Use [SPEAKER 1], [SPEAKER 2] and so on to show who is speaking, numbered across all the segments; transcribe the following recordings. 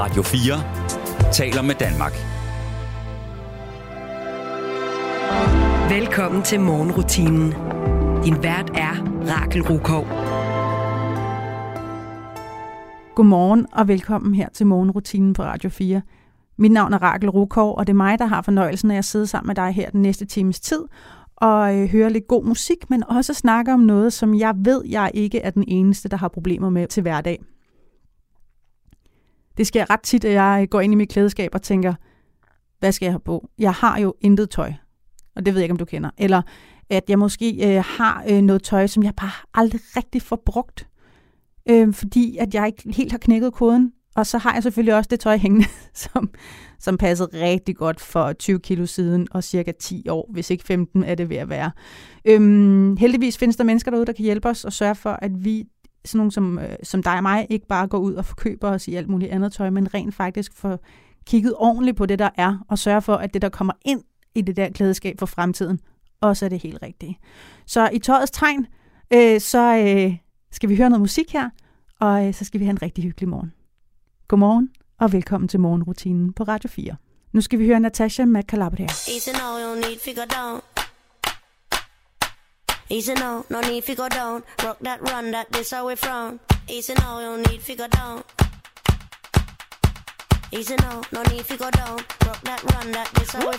[SPEAKER 1] Radio 4 taler med Danmark.
[SPEAKER 2] Velkommen til morgenrutinen. Din vært er Rakel Rukov.
[SPEAKER 3] Godmorgen og velkommen her til morgenrutinen på Radio 4. Mit navn er Rakel Rukov, og det er mig, der har fornøjelsen af at sidde sammen med dig her den næste times tid og øh, høre lidt god musik, men også snakke om noget, som jeg ved, jeg ikke er den eneste, der har problemer med til hverdag. Det sker ret tit, at jeg går ind i mit klædeskab og tænker, hvad skal jeg have på? Jeg har jo intet tøj, og det ved jeg ikke, om du kender. Eller at jeg måske øh, har øh, noget tøj, som jeg bare aldrig rigtig får brugt, øh, fordi at jeg ikke helt har knækket koden. Og så har jeg selvfølgelig også det tøj hængende, som, som passede rigtig godt for 20 kilo siden, og cirka 10 år, hvis ikke 15 er det ved at være. Øhm, heldigvis findes der mennesker derude, der kan hjælpe os og sørge for, at vi sådan nogle som, øh, som dig og mig, ikke bare går ud og forkøber os i alt muligt andet tøj, men rent faktisk får kigget ordentligt på det, der er, og sørge for, at det, der kommer ind i det der klædeskab for fremtiden, også er det helt rigtige. Så i tøjets tegn, øh, så øh, skal vi høre noget musik her, og øh, så skal vi have en rigtig hyggelig morgen. Godmorgen, og velkommen til morgenrutinen på Radio 4. Nu skal vi høre Natasha med Calabria.
[SPEAKER 4] Easy now, you need figure down. Easy now, no need to go down. Rock that run, that this we frown. Easy now, you don't need figure down. Easy now, no need to go down. Rock that run, that this how we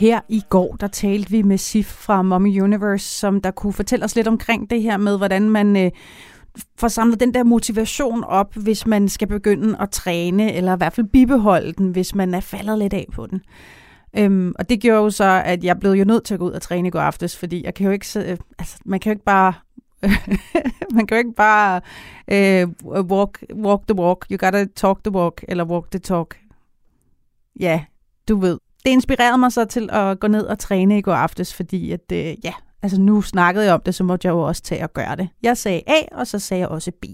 [SPEAKER 3] Her i går, der talte vi med Sif fra Mommy Universe, som der kunne fortælle os lidt omkring det her med, hvordan man øh, får samlet den der motivation op, hvis man skal begynde at træne, eller i hvert fald bibeholde den, hvis man er faldet lidt af på den. Øhm, og det gjorde jo så, at jeg blev jo nødt til at gå ud og træne i går aftes, fordi jeg kan jo ikke, øh, altså, man kan jo ikke bare man kan jo ikke bare øh, walk, walk the walk, you gotta talk the walk, eller walk the talk. Ja, du ved. Det inspirerede mig så til at gå ned og træne i går aftes, fordi at, øh, ja, altså nu snakkede jeg om det, så måtte jeg jo også tage og gøre det. Jeg sagde A, og så sagde jeg også B.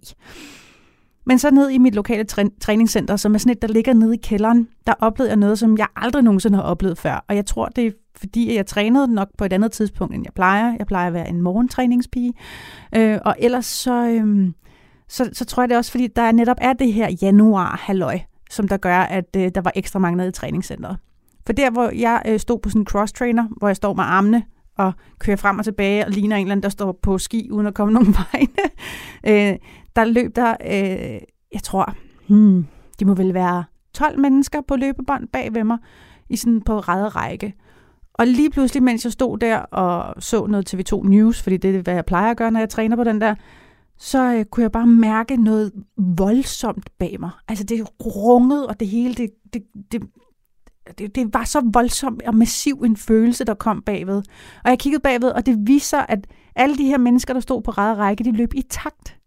[SPEAKER 3] Men så ned i mit lokale træ- træningscenter, som er sådan et, der ligger nede i kælderen, der oplevede jeg noget, som jeg aldrig nogensinde har oplevet før. Og jeg tror, det er fordi, jeg trænede nok på et andet tidspunkt, end jeg plejer. Jeg plejer at være en morgentræningspige. Øh, og ellers så, øh, så, så tror jeg det er også, fordi der netop er det her januar halløj som der gør, at øh, der var ekstra mange nede i træningscenteret. For der, hvor jeg øh, stod på sådan en cross-trainer, hvor jeg står med armene og kører frem og tilbage og ligner en eller anden, der står på ski uden at komme nogen vegne, øh, der løb der, øh, jeg tror, hmm, de må vel være 12 mennesker på løbebånd bag ved mig, i sådan på ræde række. Og lige pludselig, mens jeg stod der og så noget TV2 News, fordi det er, hvad jeg plejer at gøre, når jeg træner på den der, så øh, kunne jeg bare mærke noget voldsomt bag mig. Altså det rungede, og det hele, det, det, det, det, det var så voldsomt og massiv en følelse, der kom bagved. Og jeg kiggede bagved, og det viser, at alle de her mennesker, der stod på ræd række, de løb i takt.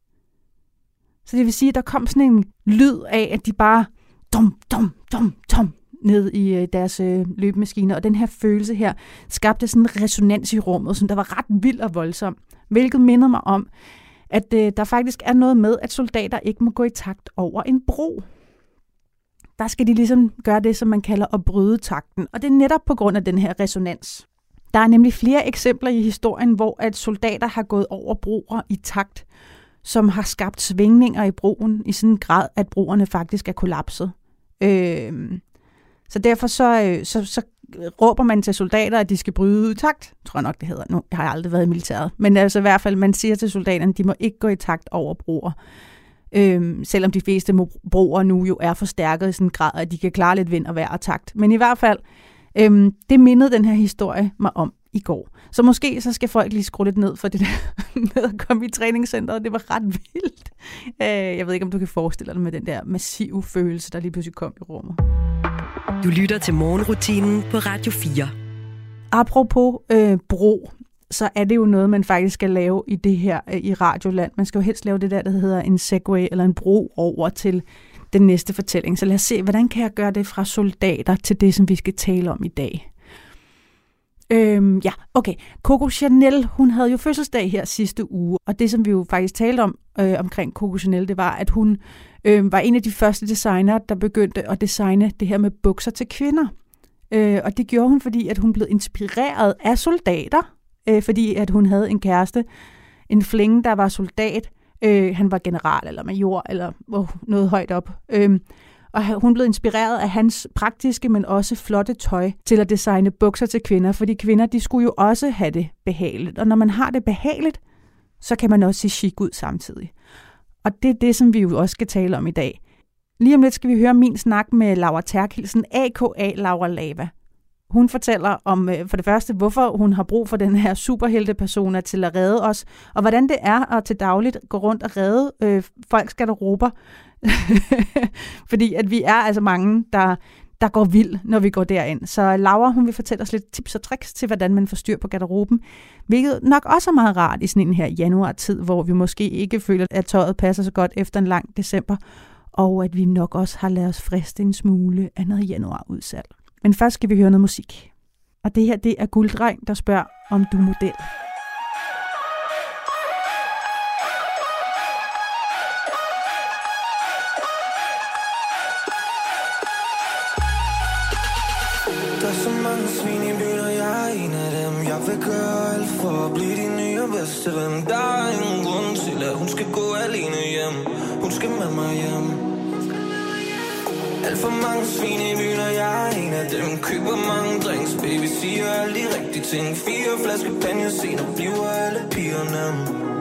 [SPEAKER 3] Så det vil sige, at der kom sådan en lyd af, at de bare dum, dum, dum, dum, ned i øh, deres øh, løbemaskiner. Og den her følelse her skabte sådan en resonans i rummet, som der var ret vild og voldsom. Hvilket minder mig om, at øh, der faktisk er noget med, at soldater ikke må gå i takt over en bro. Der skal de ligesom gøre det, som man kalder at bryde takten. Og det er netop på grund af den her resonans. Der er nemlig flere eksempler i historien, hvor at soldater har gået over broer i takt, som har skabt svingninger i broen i sådan en grad, at broerne faktisk er kollapset. Øh, så derfor så, øh, så, så råber man til soldater, at de skal bryde takt, tror jeg nok, det hedder. Nu har jeg aldrig været i militæret. Men altså i hvert fald, man siger til soldaterne, at de må ikke gå i takt over broer. Øhm, selvom de fleste broer nu jo er forstærket i sådan en grad, at de kan klare lidt vind og vejr og takt. Men i hvert fald, øhm, det mindede den her historie mig om i går. Så måske så skal folk lige skrue lidt ned for det der med at komme i træningscenteret. Det var ret vildt. Øh, jeg ved ikke, om du kan forestille dig med den der massive følelse, der lige pludselig kom i rummet.
[SPEAKER 2] Du lytter til morgenrutinen på Radio 4.
[SPEAKER 3] Apropos øh, bro, så er det jo noget, man faktisk skal lave i det her øh, i Radioland. Man skal jo helst lave det der, der hedder en segway eller en bro over til den næste fortælling. Så lad os se, hvordan kan jeg gøre det fra soldater til det, som vi skal tale om i dag. Øhm, ja, okay. Coco Chanel, hun havde jo fødselsdag her sidste uge, og det, som vi jo faktisk talte om øh, omkring Coco Chanel, det var, at hun øh, var en af de første designer, der begyndte at designe det her med bukser til kvinder. Øh, og det gjorde hun, fordi at hun blev inspireret af soldater, øh, fordi at hun havde en kæreste, en flænge, der var soldat. Øh, han var general eller major, eller oh, noget højt op. Øh, og hun blev inspireret af hans praktiske, men også flotte tøj til at designe bukser til kvinder, fordi kvinder, de skulle jo også have det behageligt. Og når man har det behageligt, så kan man også se chic ud samtidig. Og det er det, som vi jo også skal tale om i dag. Lige om lidt skal vi høre min snak med Laura Terkelsen, AKA Laura Lava. Hun fortæller om øh, for det første, hvorfor hun har brug for den her superheltepersona til at redde os, og hvordan det er at til dagligt gå rundt og redde øh, folks garderober. Fordi at vi er altså mange, der, der går vild, når vi går derind. Så Laura, hun vil fortælle os lidt tips og tricks til, hvordan man får styr på garderoben, hvilket nok også er meget rart i sådan en her januar-tid, hvor vi måske ikke føler, at tøjet passer så godt efter en lang december, og at vi nok også har lavet os friste en smule af noget januar-udsalg. Men først skal vi høre noget musik. Og det her, det er Gulddreng, der spørger, om du er model.
[SPEAKER 5] Der er så mange svin i byen, og jeg er en af dem Jeg vil gøre alt for at blive din nye bedste ven Der er ingen grund til, at hun skal gå alene hjem Hun skal med mig hjem alt for mange svin i byen, og jeg er en af dem. Køber mange drinks, baby, siger alle de rigtige ting. Fire flasker panje, senere bliver alle pigerne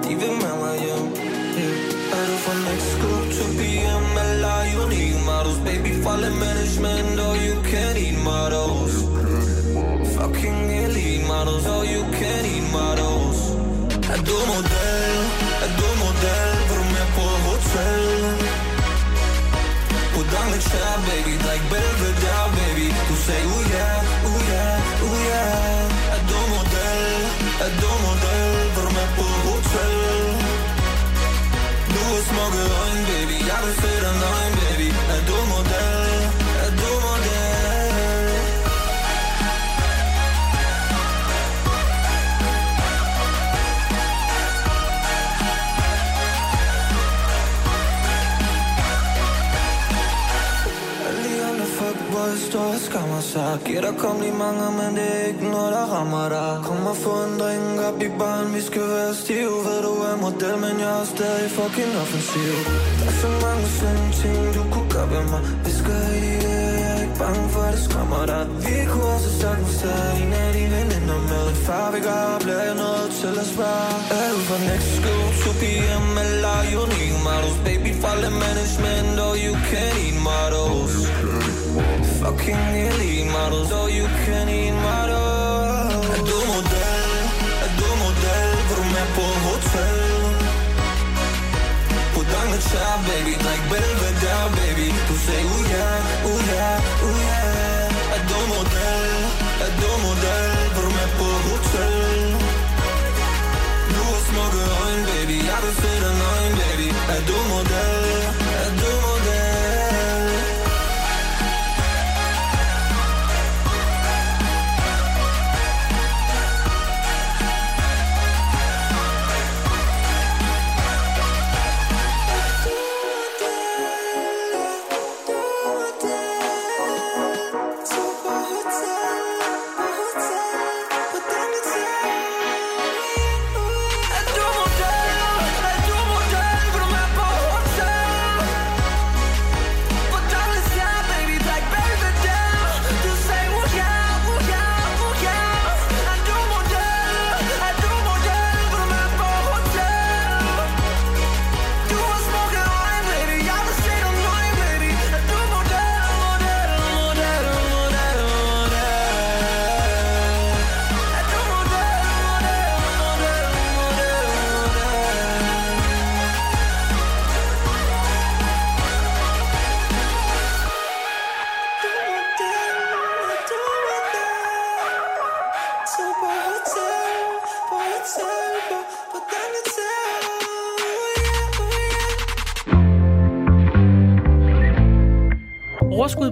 [SPEAKER 5] De vil med mig hjem. Yeah. Er du fra Mexico? To BM, eller you need models? Baby, follow management, or you can eat models. Fucking elite models, or you can eat models. Er du model, er du model? Vil du med på hotel? På d'Angleterre, baby Drik Belvedere, baby Du sagde, uh dig Giver dig komplimenter, men det er ikke noget, der rammer dig. Kom og få en drink op i baren, vi skal være stiv Ved du er model, men jeg er stadig fucking offensiv. Der er så mange slemme ting, du kunne gøre ved mig. Vi skal i det, jeg er ikke bange for, at det skræmmer dig. Vi kunne også sagtens tage en af de veninder med. En far, vi gør, bliver jeg nødt til at spørge Er du fra next school, 2 p.m. eller unique models? Baby, follow management, or you can't eat models. Fucking elite models, all you can eat models. Er du model, er du model. Vil du med på hotel. På d'Angleterre, baby Drik Belvedere, baby. Du sagde, uh yeah, uh yeah, uh yeah. Er du model, er du model. Vil du med på hotel. Du har smukke øjne, baby. Jeg vil se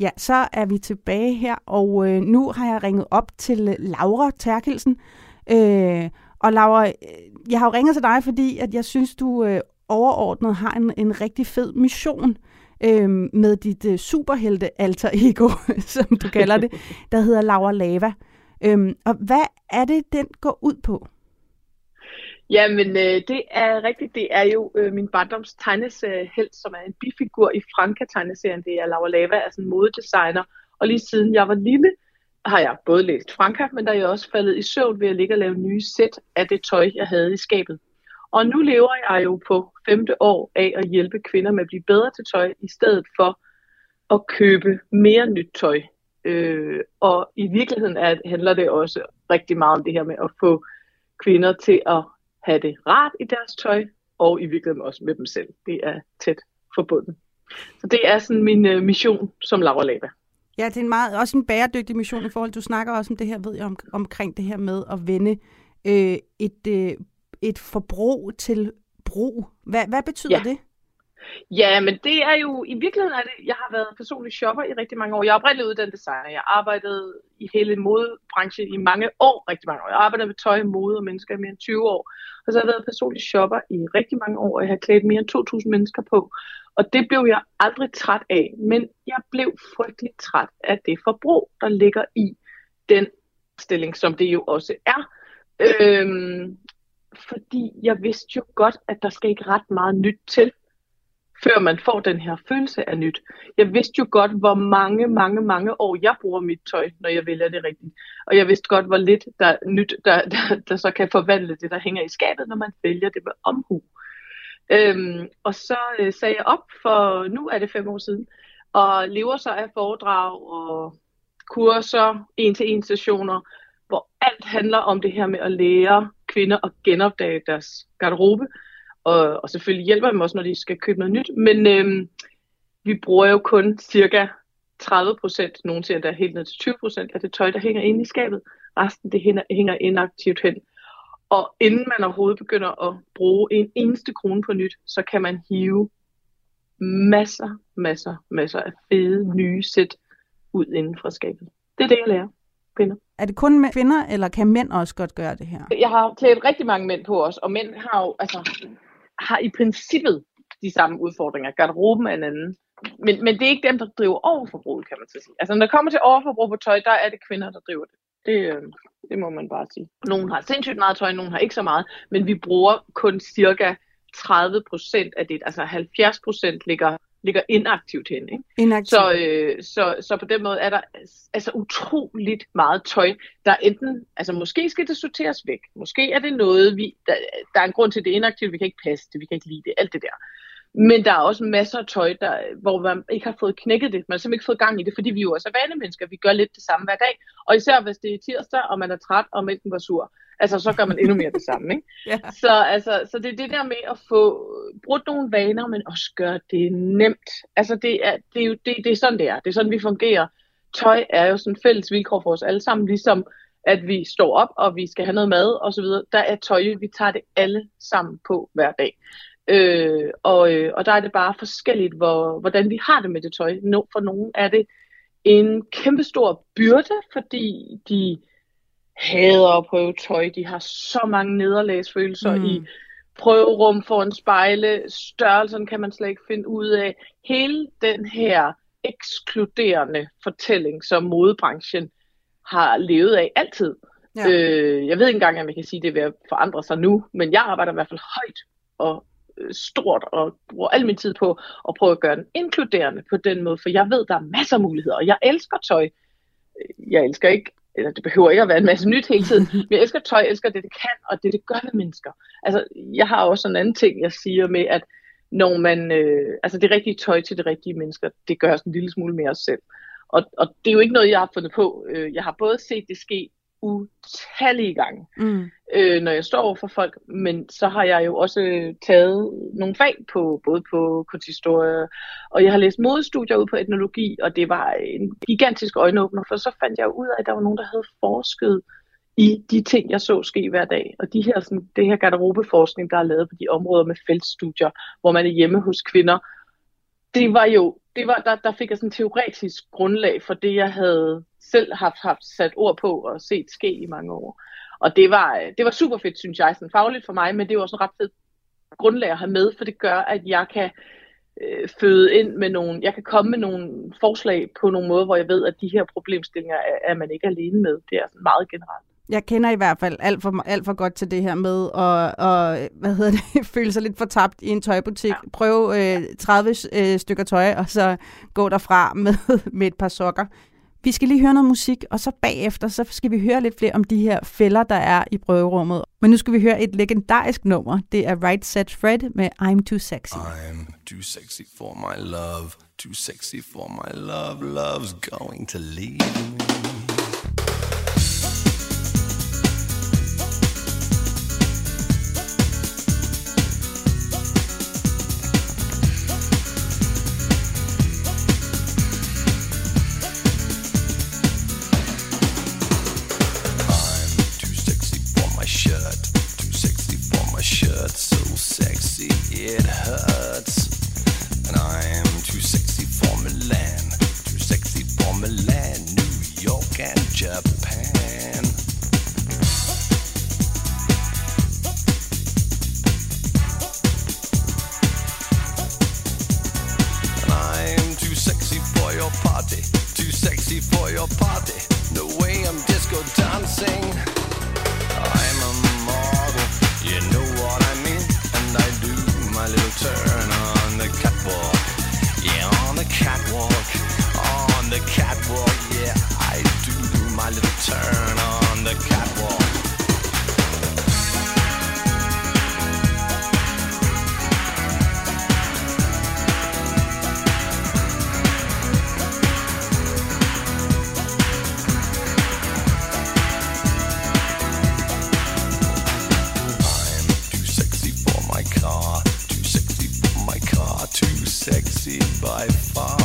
[SPEAKER 3] Ja, så er vi tilbage her, og øh, nu har jeg ringet op til øh, Laura Terkelsen. Øh, og Laura, øh, jeg har jo ringet til dig, fordi at jeg synes, du øh, overordnet har en, en rigtig fed mission øh, med dit øh, superhelte alter ego, som du kalder det, der hedder Laura Lava. Øh, og hvad er det, den går ud på?
[SPEAKER 6] Jamen, øh, det er rigtigt. Det er jo øh, min barndoms tegneseriehelt, som er en bifigur i Franka-tegneserien. Det er Laura Lava, er en modedesigner. Og lige siden jeg var lille, har jeg både læst Franka, men der er jeg også faldet i søvn ved at ligge og lave nye sæt af det tøj, jeg havde i skabet. Og nu lever jeg jo på femte år af at hjælpe kvinder med at blive bedre til tøj, i stedet for at købe mere nyt tøj. Øh, og i virkeligheden er, handler det også rigtig meget om det her med at få kvinder til at have det rart i deres tøj, og i virkeligheden også med dem selv. Det er tæt forbundet. Så det er sådan min øh, mission som Laura Lava.
[SPEAKER 3] Ja, det er en meget, også en bæredygtig mission i forhold du snakker også om det her, ved jeg, om, omkring det her med at vende øh, et, øh, et forbrug til brug. Hvad, hvad betyder
[SPEAKER 6] Ja.
[SPEAKER 3] det?
[SPEAKER 6] Ja, men det er jo, i virkeligheden er det, jeg har været personlig shopper i rigtig mange år. Jeg er oprindeligt uddannet designer. Jeg arbejdede i hele modebranchen i mange år, rigtig mange år. Jeg arbejdede med tøj, mode og mennesker i mere end 20 år. Og så har jeg været personlig shopper i rigtig mange år, og jeg har klædt mere end 2.000 mennesker på. Og det blev jeg aldrig træt af, men jeg blev frygtelig træt af det forbrug, der ligger i den stilling, som det jo også er. Øhm, fordi jeg vidste jo godt, at der skal ikke ret meget nyt til, før man får den her følelse af nyt. Jeg vidste jo godt, hvor mange, mange, mange år jeg bruger mit tøj, når jeg vælger det rigtigt. Og jeg vidste godt, hvor lidt der er nyt, der, der, der så kan forvandle det, der hænger i skabet, når man vælger det med omhu. Øhm, og så øh, sagde jeg op, for nu er det fem år siden, og lever så af foredrag og kurser, en-til-en sessioner, hvor alt handler om det her med at lære kvinder at genopdage deres garderobe. Og, og selvfølgelig hjælper dem også, når de skal købe noget nyt. Men øhm, vi bruger jo kun cirka 30 procent, nogen siger endda helt ned til 20 procent af det tøj, der hænger inde i skabet. Resten det hænger, hænger inaktivt hen. Og inden man overhovedet begynder at bruge en eneste krone på nyt, så kan man hive masser, masser, masser af fede nye sæt ud inden fra skabet. Det er det, jeg lærer kvinder.
[SPEAKER 3] Er det kun med kvinder, eller kan mænd også godt gøre det her?
[SPEAKER 6] Jeg har klædt rigtig mange mænd på os, og mænd har jo altså, har i princippet de samme udfordringer. Garderoben er en anden. Men, men det er ikke dem, der driver overforbruget, kan man så sige. Altså når det kommer til overforbrug på tøj, der er det kvinder, der driver det. Det, øh, det må man bare sige. Nogle har sindssygt meget tøj, nogle har ikke så meget, men vi bruger kun cirka 30 procent af det. Altså 70 procent ligger, ligger inaktivt hen. Ikke?
[SPEAKER 3] Inaktivt.
[SPEAKER 6] Så, øh, så, så på den måde er der altså utroligt meget tøj, der enten, altså måske skal det sorteres væk, måske er det noget, vi, der, der er en grund til det er inaktivt, vi kan ikke passe det, vi kan ikke lide det, alt det der. Men der er også masser af tøj, der, hvor man ikke har fået knækket det. Man har simpelthen ikke fået gang i det, fordi vi jo også er vanemennesker. Vi gør lidt det samme hver dag. Og især hvis det er tirsdag, og man er træt, og mælken var sur. Altså, så gør man endnu mere det samme, ikke?
[SPEAKER 3] Ja.
[SPEAKER 6] Så, altså, så det er det der med at få brudt nogle vaner, men også gøre det nemt. Altså, det er, det er jo det, det er sådan, det er. Det er sådan, vi fungerer. Tøj er jo sådan en fælles vilkår for os alle sammen, ligesom at vi står op, og vi skal have noget mad, og så videre. Der er tøj, vi tager det alle sammen på hver dag. Øh, og, øh, og der er det bare forskelligt, hvor, hvordan vi har det med det tøj. No, for nogen er det en kæmpestor byrde, fordi de hader at prøve tøj. De har så mange nederlagsfølelser mm. i prøverum foran spejle. Størrelsen kan man slet ikke finde ud af. Hele den her ekskluderende fortælling, som modebranchen har levet af altid.
[SPEAKER 3] Ja.
[SPEAKER 6] Øh, jeg ved ikke engang, om jeg kan sige, at det er ved at forandre sig nu, men jeg arbejder i hvert fald højt og stort og bruger al min tid på at prøve at gøre den inkluderende på den måde, for jeg ved, der er masser af muligheder, og jeg elsker tøj. Jeg elsker ikke, eller det behøver ikke at være en masse nyt hele tiden, men jeg elsker tøj, jeg elsker det, det kan, og det, det gør ved mennesker. Altså, jeg har også en anden ting, jeg siger med, at når man, øh, altså det rigtige tøj til det rigtige mennesker, det gør sådan en lille smule mere os selv. Og, og det er jo ikke noget, jeg har fundet på. Øh, Jeg har både set det ske utallige gange,
[SPEAKER 3] Mm.
[SPEAKER 6] øh, når jeg står over for folk, men så har jeg jo også øh, taget nogle fag på, både på kunsthistorie, og jeg har læst modestudier ud på etnologi, og det var en gigantisk øjenåbner, for så fandt jeg ud af, at der var nogen, der havde forsket i de ting, jeg så ske hver dag. Og de her, sådan, det her garderobeforskning, der er lavet på de områder med feltstudier, hvor man er hjemme hos kvinder, det var jo, det var, der, der fik jeg sådan teoretisk grundlag for det, jeg havde selv haft, haft sat ord på og set ske i mange år. Og det var, øh, det var super fedt, synes jeg, sådan fagligt for mig, men det var også en ret fedt grundlag at have med, for det gør, at jeg kan øh, føde ind med nogle, jeg kan komme med nogle forslag på nogle måder, hvor jeg ved, at de her problemstillinger er, er man ikke alene med. Det er sådan meget generelt.
[SPEAKER 3] Jeg kender i hvert fald alt for, alt for godt til det her med at, og, hvad hedder det, føle sig lidt fortabt i en tøjbutik. Ja. Prøve øh, 30 øh, stykker tøj, og så gå derfra med, med et par sokker. Vi skal lige høre noget musik, og så bagefter så skal vi høre lidt flere om de her fælder, der er i prøverummet. Men nu skal vi høre et legendarisk nummer. Det er Right Set Fred med I'm Too Sexy.
[SPEAKER 7] I'm too sexy for my love, too sexy for my love. Love's going to leave me. So sexy it hurts. And I'm too sexy for Milan, too sexy for Milan, New York and Japan. And I'm too sexy for your party, too sexy for your party. No way I'm disco dancing. I'm a model, you my little turn on the catwalk. Yeah, on the catwalk, on the catwalk. Yeah, I do my little turn on the catwalk. by far.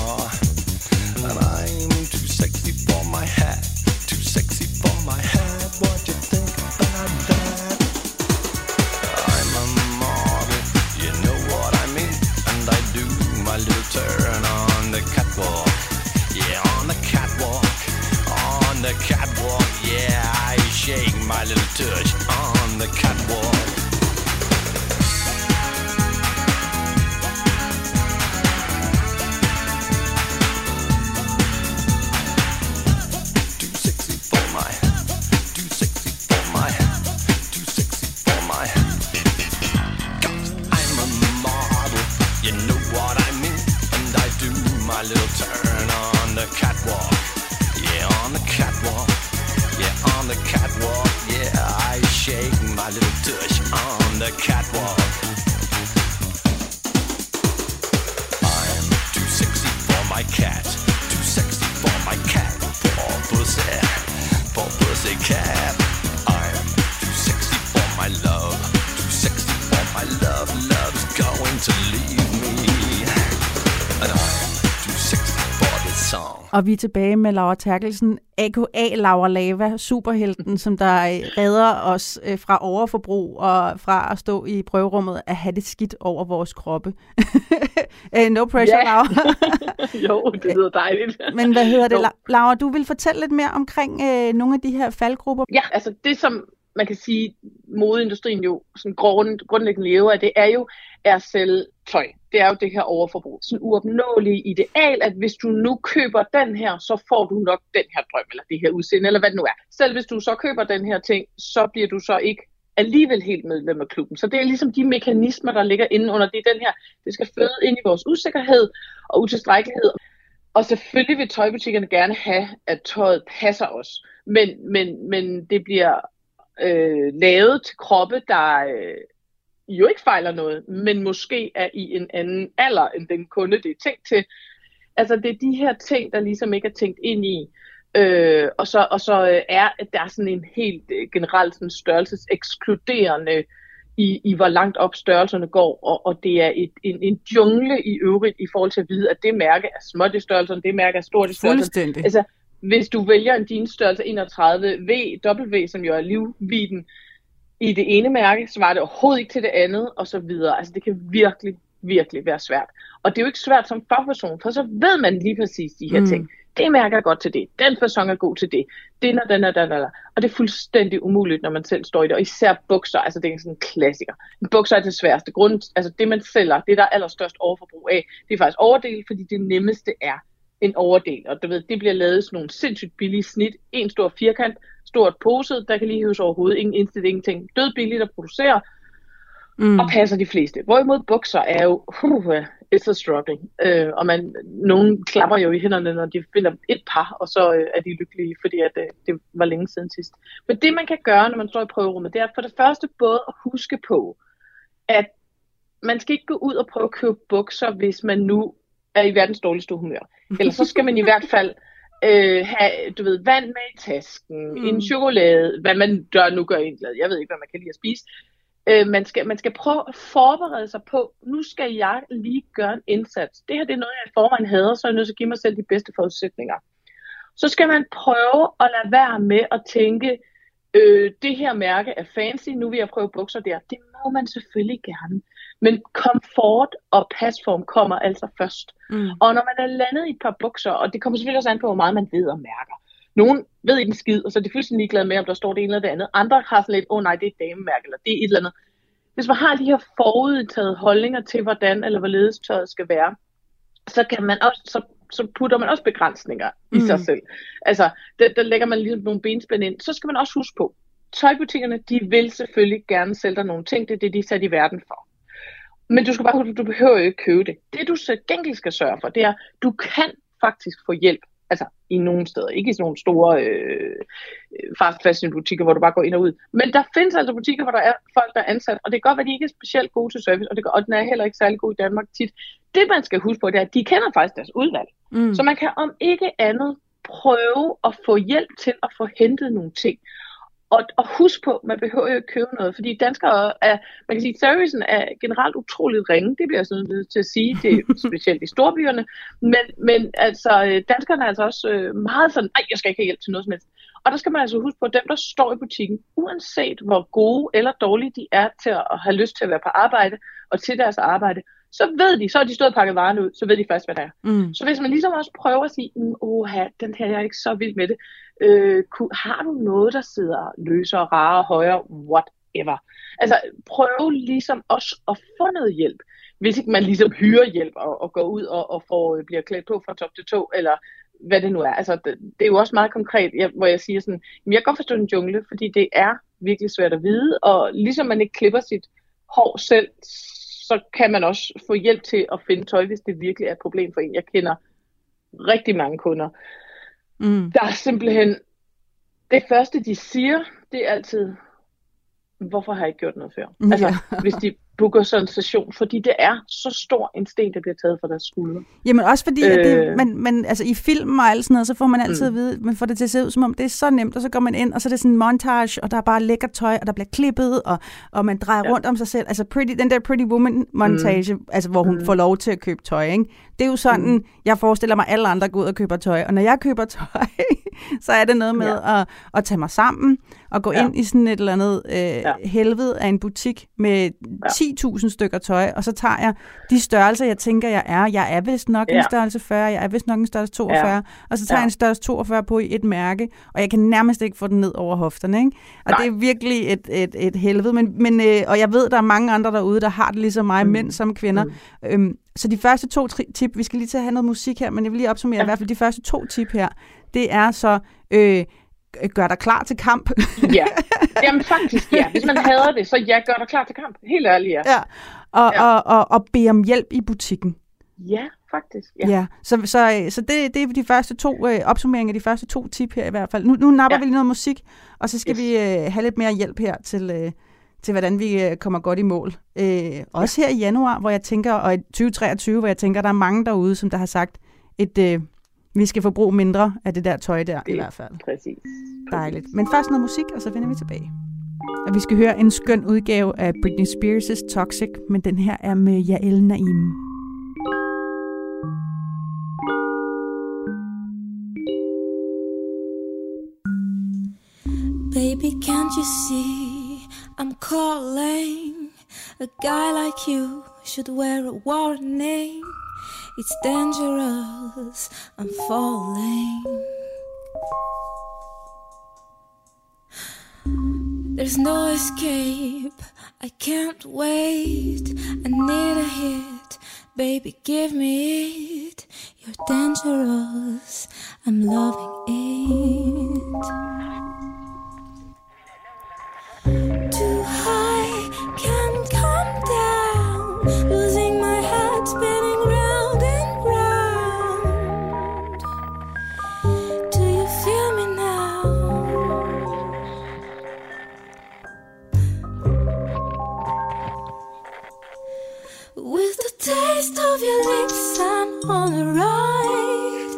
[SPEAKER 3] Og vi er tilbage med Laura Terkelsen, a.k.a. Laura Lava, superhelten, som der øh, redder os øh, fra overforbrug og fra at stå i prøverummet at have det skidt over vores kroppe. Øh, no pressure. Laura.
[SPEAKER 6] jo, det lyder dejligt.
[SPEAKER 3] Men hvad hedder det,
[SPEAKER 6] Jo.
[SPEAKER 3] La- Laura? Du vil fortælle lidt mere omkring øh, nogle af de her faldgrupper.
[SPEAKER 6] Ja, altså det som man kan sige, modeindustrien jo sådan grund, grundlæggende lever af, det er jo er at sælge tøj. Det er jo det her overforbrug. Sådan uopnåelige ideal, at hvis du nu køber den her, så får du nok den her drøm, eller det her udseende, eller hvad det nu er. Selv hvis du så køber den her ting, så bliver du så ikke alligevel helt medlem af klubben. Så det er ligesom de mekanismer, der ligger inde under det. er Den her, det skal føde ind i vores usikkerhed og utilstrækkelighed. Og selvfølgelig vil tøjbutikkerne gerne have, at tøjet passer os. Men, men, men det bliver øh, lavet til kroppe, der øh, jo ikke fejler noget, men måske er i en anden alder, end den kunde, det er tænkt til. Altså det er de her ting, der ligesom ikke er tænkt ind i. Øh, og så, og så øh, er at der er sådan en helt øh, generelt sådan størrelsesekskluderende i, i hvor langt op størrelserne går, og, og det er et, en, en jungle i øvrigt i forhold til at vide, at det mærke er småt i størrelserne, det mærke er stort i.
[SPEAKER 3] Fuldstændig.
[SPEAKER 6] Altså, hvis du vælger en jeansstørrelse 31 V, W, som jo er livviden, i det ene mærke, så var det overhovedet ikke til det andet, og så videre. Altså, det kan virkelig, virkelig være svært. Og det er jo ikke svært som fagperson, for så ved man lige præcis de her
[SPEAKER 3] Mm.
[SPEAKER 6] ting. Det mærker er godt til det. Den fasong er god til det. Den og den og den den. Og det er fuldstændig umuligt, når man selv står i det. Og især bukser, altså det er sådan en klassiker. Bukser er det sværeste. Grund, altså det man sælger, det der er allerstørst overforbrug af, det er faktisk overdel, fordi det nemmeste er en overdel. Og du ved, det bliver lavet sådan nogle sindssygt billige snit. En stor firkant, stort pose, der kan lige hives over hovedet. Ingen indstillet, ingenting. Død billigt at producere,
[SPEAKER 3] Mm.
[SPEAKER 6] og passer de fleste. Hvorimod bukser er jo, uh, it's a struggle. Øh, og man, nogen klapper jo i hænderne, når de finder et par, og så øh, er de lykkelige, fordi at, øh, det var længe siden sidst. Men det man kan gøre, når man står i prøverummet, det er for det første både at huske på, at man skal ikke gå ud og prøve at købe bukser, hvis man nu er i verdens dårligste humør. Eller så skal man i hvert fald øh, have, du ved, vand med i tasken, mm. en chokolade, hvad man der nu gør en glad. Jeg ved ikke, hvad man kan lide at spise. Øh, man, skal, man skal prøve at forberede sig på, nu skal jeg lige gøre en indsats. Det her det er noget, jeg i forvejen hader, så er jeg nødt til at give mig selv de bedste forudsætninger. Så skal man prøve at lade være med at tænke, øh, det her mærke er fancy, nu vil jeg prøve bukser der. Det må man selvfølgelig gerne. Men komfort og pasform kommer altså først.
[SPEAKER 3] Mm.
[SPEAKER 6] Og når man er landet i et par bukser, og det kommer selvfølgelig også an på, hvor meget man ved og mærker. Nogle ved ikke en skid, og så er de fuldstændig ligeglade med, om der står det ene eller det andet. Andre har sådan lidt, åh oh, nej, det er et damemærke, eller det er et eller andet. Hvis man har de her forudtaget holdninger til, hvordan eller hvorledes tøjet skal være, så kan man også, så, så putter man også begrænsninger i
[SPEAKER 3] Mm.
[SPEAKER 6] sig selv. Altså, der, der lægger man ligesom nogle benspænd ind. Så skal man også huske på, tøjbutikkerne, de vil selvfølgelig gerne sælge dig nogle ting, det er det, de er sat i verden for. Men du skal bare huske, du behøver ikke købe det. Det du så gengæld skal sørge for, det er, du kan faktisk få hjælp. Altså i nogle steder, ikke i sådan nogle store øh, fast fashion butikker, hvor du bare går ind og ud. Men der findes altså butikker, hvor der er folk, der er ansat, og det kan godt være, at de ikke er specielt gode til service, og, det, og den er heller ikke særlig god i Danmark tit. Det man skal huske på, det er, at de kender faktisk deres udvalg.
[SPEAKER 3] Mm.
[SPEAKER 6] Så man kan om ikke andet prøve at få hjælp til at få hentet nogle ting. Og, og husk på, man behøver jo ikke købe noget, fordi danskere er, man kan sige, servicen er generelt utroligt ringe, det bliver jeg sådan nødt til at sige, det er specielt i storbyerne, men, men altså, øh, danskerne er altså også øh, meget sådan, nej, jeg skal ikke have hjælp til noget som helst. Og der skal man altså huske på, at dem, der står i butikken, uanset hvor gode eller dårlige de er til at have lyst til at være på arbejde og til deres arbejde, så ved de, så har de stået og pakket varerne ud, så ved de først, hvad det er.
[SPEAKER 3] Mm.
[SPEAKER 6] Så hvis man ligesom også prøver at sige, "Mm, oha, den her jeg er ikke så vild med det, øh, ku- har du noget, der sidder løsere, rarere, højere, whatever. Altså prøv ligesom også at få noget hjælp, hvis ikke man ligesom hyrer hjælp og, og går ud og, og får, øh, bliver klædt på fra top til tå, eller hvad det nu er. Altså, det, det er jo også meget konkret, jeg, hvor jeg siger sådan, jamen, jeg kan godt forstå den jungle, fordi det er virkelig svært at vide, og ligesom man ikke klipper sit hår selv, så kan man også få hjælp til at finde tøj, hvis det virkelig er et problem for en. Jeg kender rigtig mange kunder,
[SPEAKER 3] Mm.
[SPEAKER 6] der er simpelthen, det første de siger, det er altid, hvorfor har jeg ikke gjort noget før?
[SPEAKER 3] Ja.
[SPEAKER 6] Altså, hvis de booker sådan en station, fordi det er så stor en sten, der bliver taget fra deres skuldre.
[SPEAKER 3] Jamen også fordi, øh... at det,
[SPEAKER 6] Øh.
[SPEAKER 3] man, man, altså i film og alt sådan noget, så får man altid mm. at vide, man får det til at se ud som om, det er så nemt, og så går man ind, og så er det sådan en montage, og der er bare lækker tøj, og der bliver klippet, og, og man drejer
[SPEAKER 6] ja.
[SPEAKER 3] Rundt om sig selv. Altså pretty, den der Pretty Woman montage, mm. altså hvor hun mm. får lov til at købe tøj, ikke? Det er jo sådan, mm. jeg forestiller mig, at alle andre går ud og køber tøj, og når jeg køber tøj, så er det noget med ja. at, at tage mig sammen, og gå ja. Ind i sådan et eller andet øh, ja. helvede af en butik med
[SPEAKER 6] Ja.
[SPEAKER 3] 10.000 stykker tøj, og så tager jeg de størrelser, jeg tænker, jeg er. Jeg er vist nok ja. en størrelse 40, jeg er vist nok en størrelse 42, ja. og så tager ja. Jeg en størrelse 42 på i et mærke, og jeg kan nærmest ikke få den ned over hofterne. Ikke? Og
[SPEAKER 6] Nej.
[SPEAKER 3] det er virkelig et, et, et helvede. Men, men, øh, og jeg ved, der er mange andre derude, der har det ligesom mig, mm. mænd som kvinder. Mm. Øhm, så de første to tip, vi skal lige til at have noget musik her, men jeg vil lige opsummere ja. i hvert fald de første to tip her, det er så... Øh, gør dig klar til kamp.
[SPEAKER 6] Ja, jamen faktisk ja. Hvis man hader det, så ja, gør dig klar til kamp. Helt ærligt, ja.
[SPEAKER 3] ja. Og,
[SPEAKER 6] Ja.
[SPEAKER 3] og, og, og bede om hjælp i butikken.
[SPEAKER 6] Ja, faktisk.
[SPEAKER 3] Ja, ja. så, så, så det, det er de første to øh, opsummeringer, de første to tip her i hvert fald. Nu, nu napper ja.
[SPEAKER 6] Ja.
[SPEAKER 3] vi lige noget musik, og så skal
[SPEAKER 6] Yes.
[SPEAKER 3] vi øh, have lidt mere hjælp her til, øh, til hvordan vi øh, kommer godt i mål. Øh, også her i januar, hvor jeg tænker, og i 2023, hvor jeg tænker, der er mange derude, som der har sagt, et, øh, vi skal forbruge mindre af det der tøj der, i
[SPEAKER 6] Det-
[SPEAKER 3] hvert fald.
[SPEAKER 6] Præcis.
[SPEAKER 3] Dejligt. Men først noget musik, og så vender vi tilbage. Og vi skal høre en skøn udgave af Britney Spears' Toxic, men den her er med Yael Naim.
[SPEAKER 8] Baby, can't you see I'm calling? A guy like you should wear a warning. It's dangerous, I'm falling. There's no escape, I can't wait. I need a hit, baby, give me it. You're dangerous, I'm loving it. Too high, can't come down. Losing my head, spinning taste of your lips, I'm on a ride.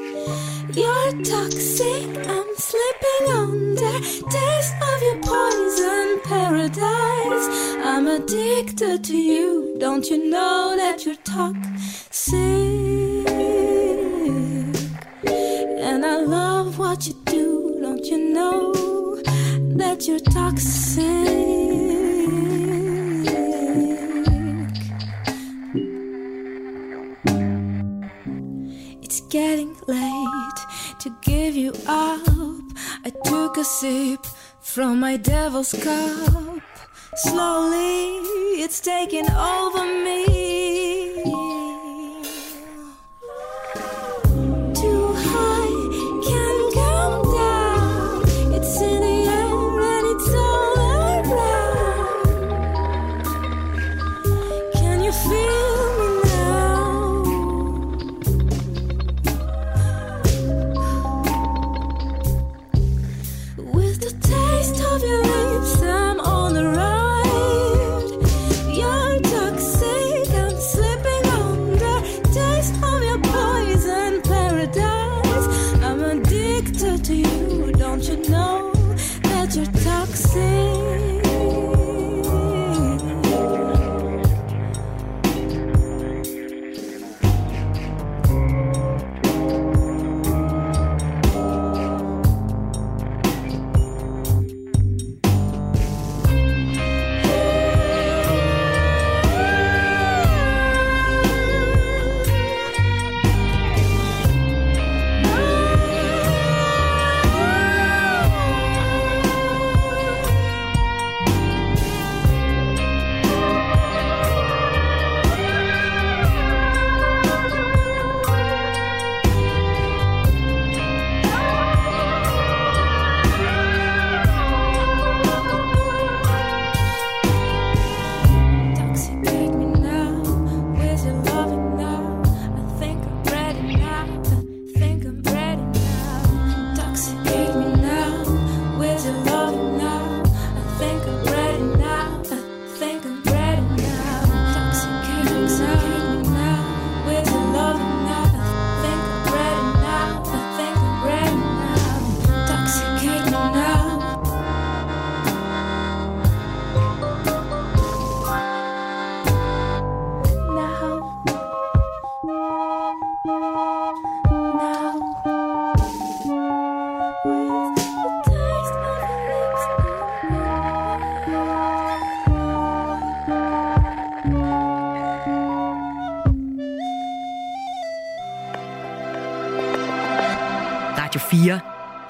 [SPEAKER 8] You're toxic, I'm slipping under. Taste of your poison paradise. I'm addicted to you. Don't you know that you're toxic? And I love what you do. Don't you know that you're toxic? Getting late to give you up. I took a sip from my devil's cup. Slowly, it's taking over me.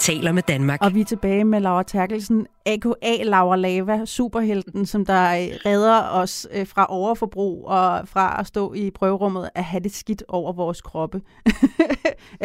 [SPEAKER 2] Taler med Danmark.
[SPEAKER 3] Og vi er tilbage med Laura Terkelsen, AKA Laura Lava, superhelten, som der øh, redder os øh, fra overforbrug og fra at stå i prøverummet at have det skidt over vores kroppe.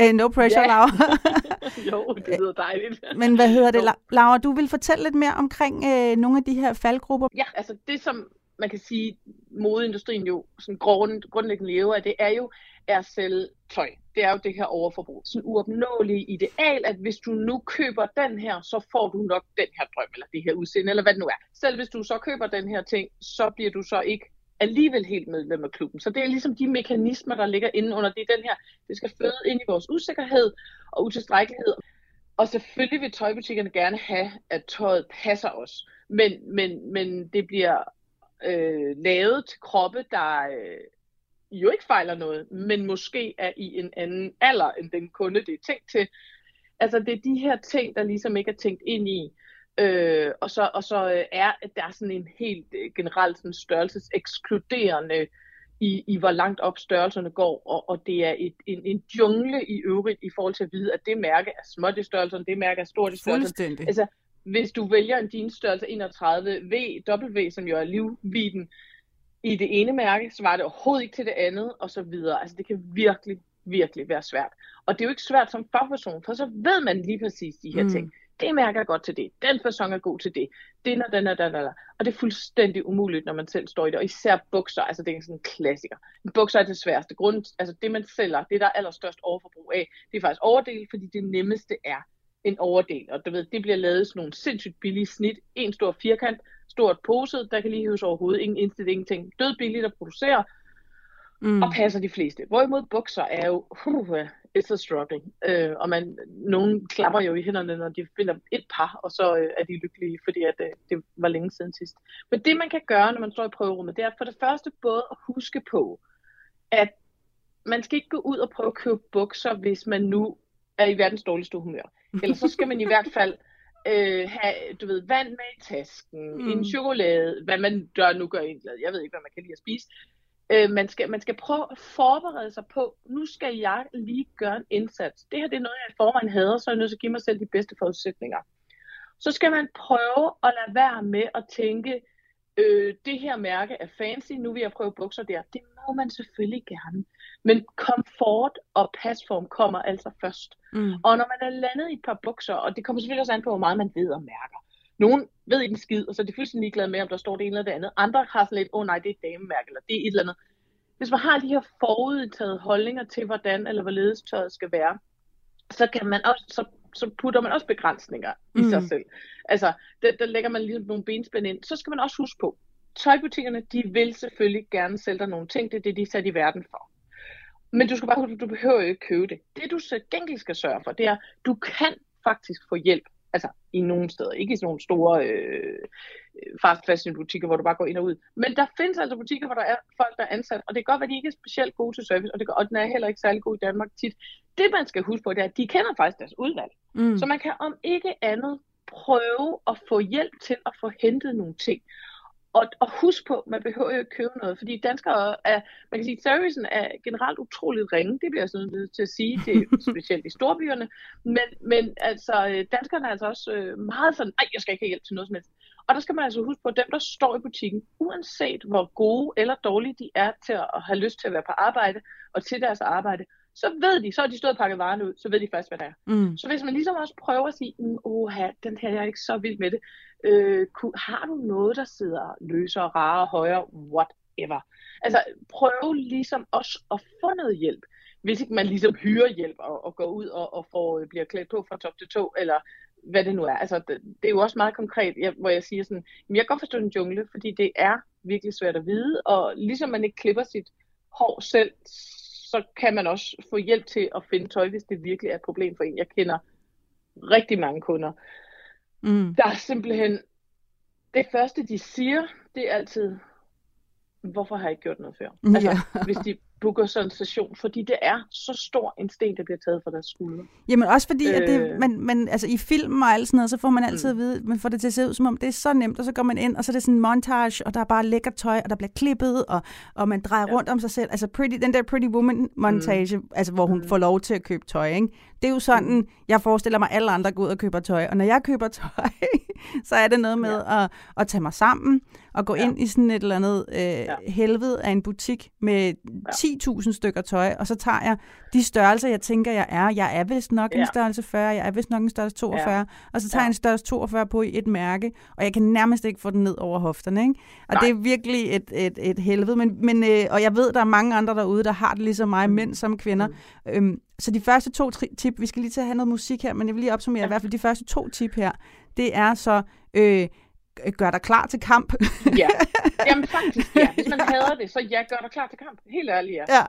[SPEAKER 3] Øh, no pressure,
[SPEAKER 6] Ja.
[SPEAKER 3] Laura.
[SPEAKER 6] jo, det lyder dejligt.
[SPEAKER 3] Men hvad hedder det, Laura? Du vil fortælle lidt mere omkring øh, nogle af de her faldgrupper.
[SPEAKER 6] Ja, altså det som man kan sige, modeindustrien jo sådan grund, grundlæggende lever af, det er jo er at sælge tøj. Det er jo det her overforbrug. Sådan uopnåelige ideal, at hvis du nu køber den her, så får du nok den her drøm, eller det her udseende, eller hvad det nu er. Selv hvis du så køber den her ting, så bliver du så ikke alligevel helt medlem af klubben. Så det er ligesom de mekanismer, der ligger inde under det er den her. Det skal føde ind i vores usikkerhed og utilstrækkelighed. Og selvfølgelig vil tøjbutikkerne gerne have, at tøjet passer os. Men, men, men det bliver øh, lavet til kroppe, der øh, jo ikke fejler noget, men måske er i en anden alder, end den kunde, det er tænkt til. Altså det er de her ting, der ligesom ikke er tænkt ind i. Øh, og så, og så øh, er at der er sådan en helt øh, generelt sådan størrelsesekskluderende i, i hvor langt op størrelserne går, og, og det er et, en, en jungle i øvrigt i forhold til at vide, at det mærke er småt i størrelserne, det mærke er stort i.
[SPEAKER 3] Fuldstændig.
[SPEAKER 6] Altså, hvis du vælger en jeansstørrelse 31 V, W, som jo er livviden i det ene mærke, så var det overhovedet ikke til det andet, og så videre. Altså, det kan virkelig, virkelig være svært. Og det er jo ikke svært som fagperson, for så ved man lige præcis de her
[SPEAKER 3] Mm.
[SPEAKER 6] ting. Det mærker godt til det. Den fasong er god til det. Den og den og den og. Og det er fuldstændig umuligt, når man selv står i det. Og især bukser, altså det er sådan en klassiker. Bukser er det sværeste. Grund, altså det man sælger, det der er allerstørst overforbrug af, det er faktisk overdel, fordi det nemmeste er en overdel. Og du ved, det bliver lavet sådan nogle sindssygt billige snit. En stor firkant, stort pose, der kan lige hives overhovedet. Ingen indstillet, ingenting. Død billigt at producere,
[SPEAKER 3] Mm.
[SPEAKER 6] og passer de fleste. Hvorimod bukser er jo, uh, it's a struggle. Øh, og man, nogen klapper jo i hænderne, når de finder et par, og så øh, er de lykkelige, fordi at, øh, det var længe siden sidst. Men det man kan gøre, når man står i prøverummet, det er for det første både at huske på, at man skal ikke gå ud og prøve at købe bukser, hvis man nu er i verdens dårligste humør. Eller så skal man i hvert fald øh, have, du ved, vand med i tasken,
[SPEAKER 3] Mm.
[SPEAKER 6] en chokolade, hvad man der nu gør en glad. Jeg ved ikke, hvad man kan lide at spise. Øh, man, skal, man skal prøve at forberede sig på, nu skal jeg lige gøre en indsats. Det her det er noget, jeg i forvejen hader, så er jeg nødt til at give mig selv de bedste forudsætninger. Så skal man prøve at lade være med at tænke, øh, det her mærke er fancy, nu vil jeg prøve bukser der. Det må man selvfølgelig gerne. Men komfort og pasform kommer altså først.
[SPEAKER 3] Mm.
[SPEAKER 6] Og når man er landet i et par bukser, og det kommer selvfølgelig også an på, hvor meget man ved og mærker. Nogen ved ikke en skid, og så er de fuldstændig ligeglade med, om der står det ene eller det andet. Andre har sådan lidt, åh oh, nej, det er et damemærke, eller det er et eller andet. Hvis man har de her forudtaget holdninger til, hvordan eller hvorledes tøjet skal være, så, kan man også, så, så putter man også begrænsninger i
[SPEAKER 3] Mm.
[SPEAKER 6] sig selv. Altså, der, der lægger man ligesom nogle benspænd ind. Så skal man også huske på, tøjbutikkerne, de vil selvfølgelig gerne sælge dig nogle ting. Det er det, de er sat i verden for. Men du skal bare huske, du behøver jo ikke købe det. Det du så gengæld skal sørge for, det er, du kan faktisk få hjælp. Altså i nogle steder. Ikke i sådan nogle store øh, fast fashion butikker, hvor du bare går ind og ud. Men der findes altså butikker, hvor der er folk, der er ansat. Og det kan godt være, at de ikke er specielt gode til service. Og, det, og den er heller ikke særlig god i Danmark tit. Det man skal huske på, det er, at de kender faktisk deres udvalg.
[SPEAKER 3] Mm.
[SPEAKER 6] Så man kan om ikke andet prøve at få hjælp til at få hentet nogle ting. Og, og husk på, man behøver jo ikke købe noget, fordi danskere er, man kan sige, servicen er generelt utroligt ringe, det bliver jeg sådan nødt til at sige, det er specielt i storbyerne, men, men altså, øh, danskerne er altså også øh, meget sådan, nej, jeg skal ikke have hjælp til noget som helst. Og der skal man altså huske på, at dem, der står i butikken, uanset hvor gode eller dårlige de er til at have lyst til at være på arbejde og til deres arbejde, så ved de, så har de stået og pakket varerne ud, så ved de faktisk, hvad det er.
[SPEAKER 3] Mm.
[SPEAKER 6] Så hvis man ligesom også prøver at sige, "Mm, oha, den her jeg er ikke så vild med det, øh, har du noget, der sidder løsere, rarere, højere, whatever. Altså prøv ligesom også at få noget hjælp, hvis ikke man ligesom hyrer hjælp og, og går ud og, og får, øh, bliver klædt på fra top til tå, eller hvad det nu er. Altså det, det er jo også meget konkret, jeg, hvor jeg siger sådan, "Jamen, jeg kan godt forstå den jungle, fordi det er virkelig svært at vide, og ligesom man ikke klipper sit hår selv, så kan man også få hjælp til at finde tøj, hvis det virkelig er et problem for en. Jeg kender rigtig mange kunder,
[SPEAKER 3] Mm.
[SPEAKER 6] der er simpelthen, det første de siger, det er altid, hvorfor har jeg ikke gjort noget før? Altså,
[SPEAKER 3] Ja.
[SPEAKER 6] hvis de booker station, fordi det er så stor en sten, der bliver taget fra deres skuldre.
[SPEAKER 3] Jamen også fordi, at det,
[SPEAKER 6] Øh.
[SPEAKER 3] man, man, altså i film og alt sådan noget, så får man altid at vide, man får det til at se ud, som om det er så nemt, og så går man ind, og så er det sådan en montage, og der er bare lækker tøj, og der bliver klippet, og, og man drejer ja. rundt om sig selv. Altså pretty, den der Pretty Woman montage, mm. altså hvor hun mm. får lov til at købe tøj, ikke? Det er jo sådan, mm. jeg forestiller mig, at alle andre går ud og køber tøj, og når jeg køber tøj, så er det noget med ja. at, at tage mig sammen, og gå ja. ind i sådan et eller andet øh, ja. helvede af en butik med ja. 10.000 stykker tøj, og så tager jeg de størrelser, jeg tænker, jeg er. Jeg er vist nok ja. en størrelse 40, jeg er vist nok en størrelse 42, ja. og så tager ja. jeg en størrelse 42 på i et mærke, og jeg kan nærmest ikke få den ned over hofterne. Ikke? Og Nej. det er virkelig et, et, et helvede. Men, men, øh, og jeg ved, der er mange andre derude, der har det ligesom mig, mænd som kvinder. Mm. Øhm, så de første to tip, vi skal lige til at have noget musik her, men jeg vil lige opsummere ja. i hvert fald de første to tip her, det er så... Øh, gør dig klar til kamp.
[SPEAKER 6] ja, jamen faktisk ja. Hvis man hader det, så ja, gør dig klar til kamp. Helt ærligt, ja.
[SPEAKER 3] ja.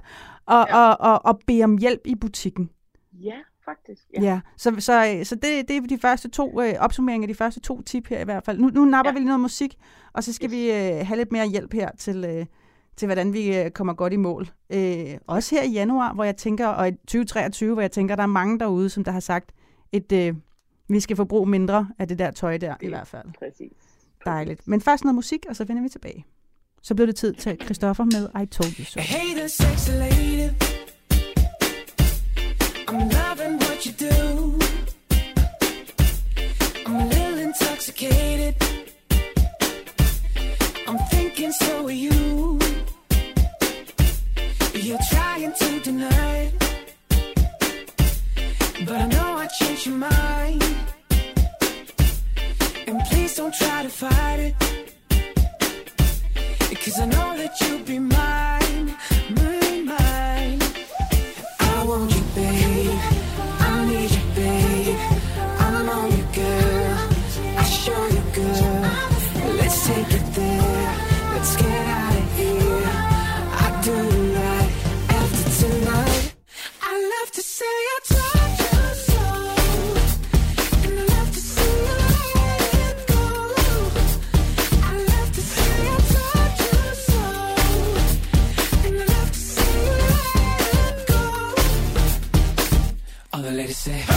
[SPEAKER 3] Og, ja. Og, og, og bede om hjælp i butikken.
[SPEAKER 6] Ja, faktisk.
[SPEAKER 3] Ja, ja. så, så, så det, det er de første to øh, opsummeringer, de første to tip her i hvert fald. Nu, nu napper ja. vi lige noget musik, og så skal yes. vi øh, have lidt mere hjælp her til, øh, til hvordan vi øh, kommer godt i mål. Øh, også her i januar, hvor jeg tænker, og i 2023, hvor jeg tænker, der er mange derude, som der har sagt, et, øh, vi skal forbruge mindre af det der tøj der, i hvert fald.
[SPEAKER 6] Præcis.
[SPEAKER 3] Dejligt. Men først noget musik, og så vender vi tilbage. Så blev det tid til Christoffer med I Told You So.
[SPEAKER 9] Hey there, sexy lady. I'm loving what you do. Don't try to fight it. Cause I know that you'll be mine, say,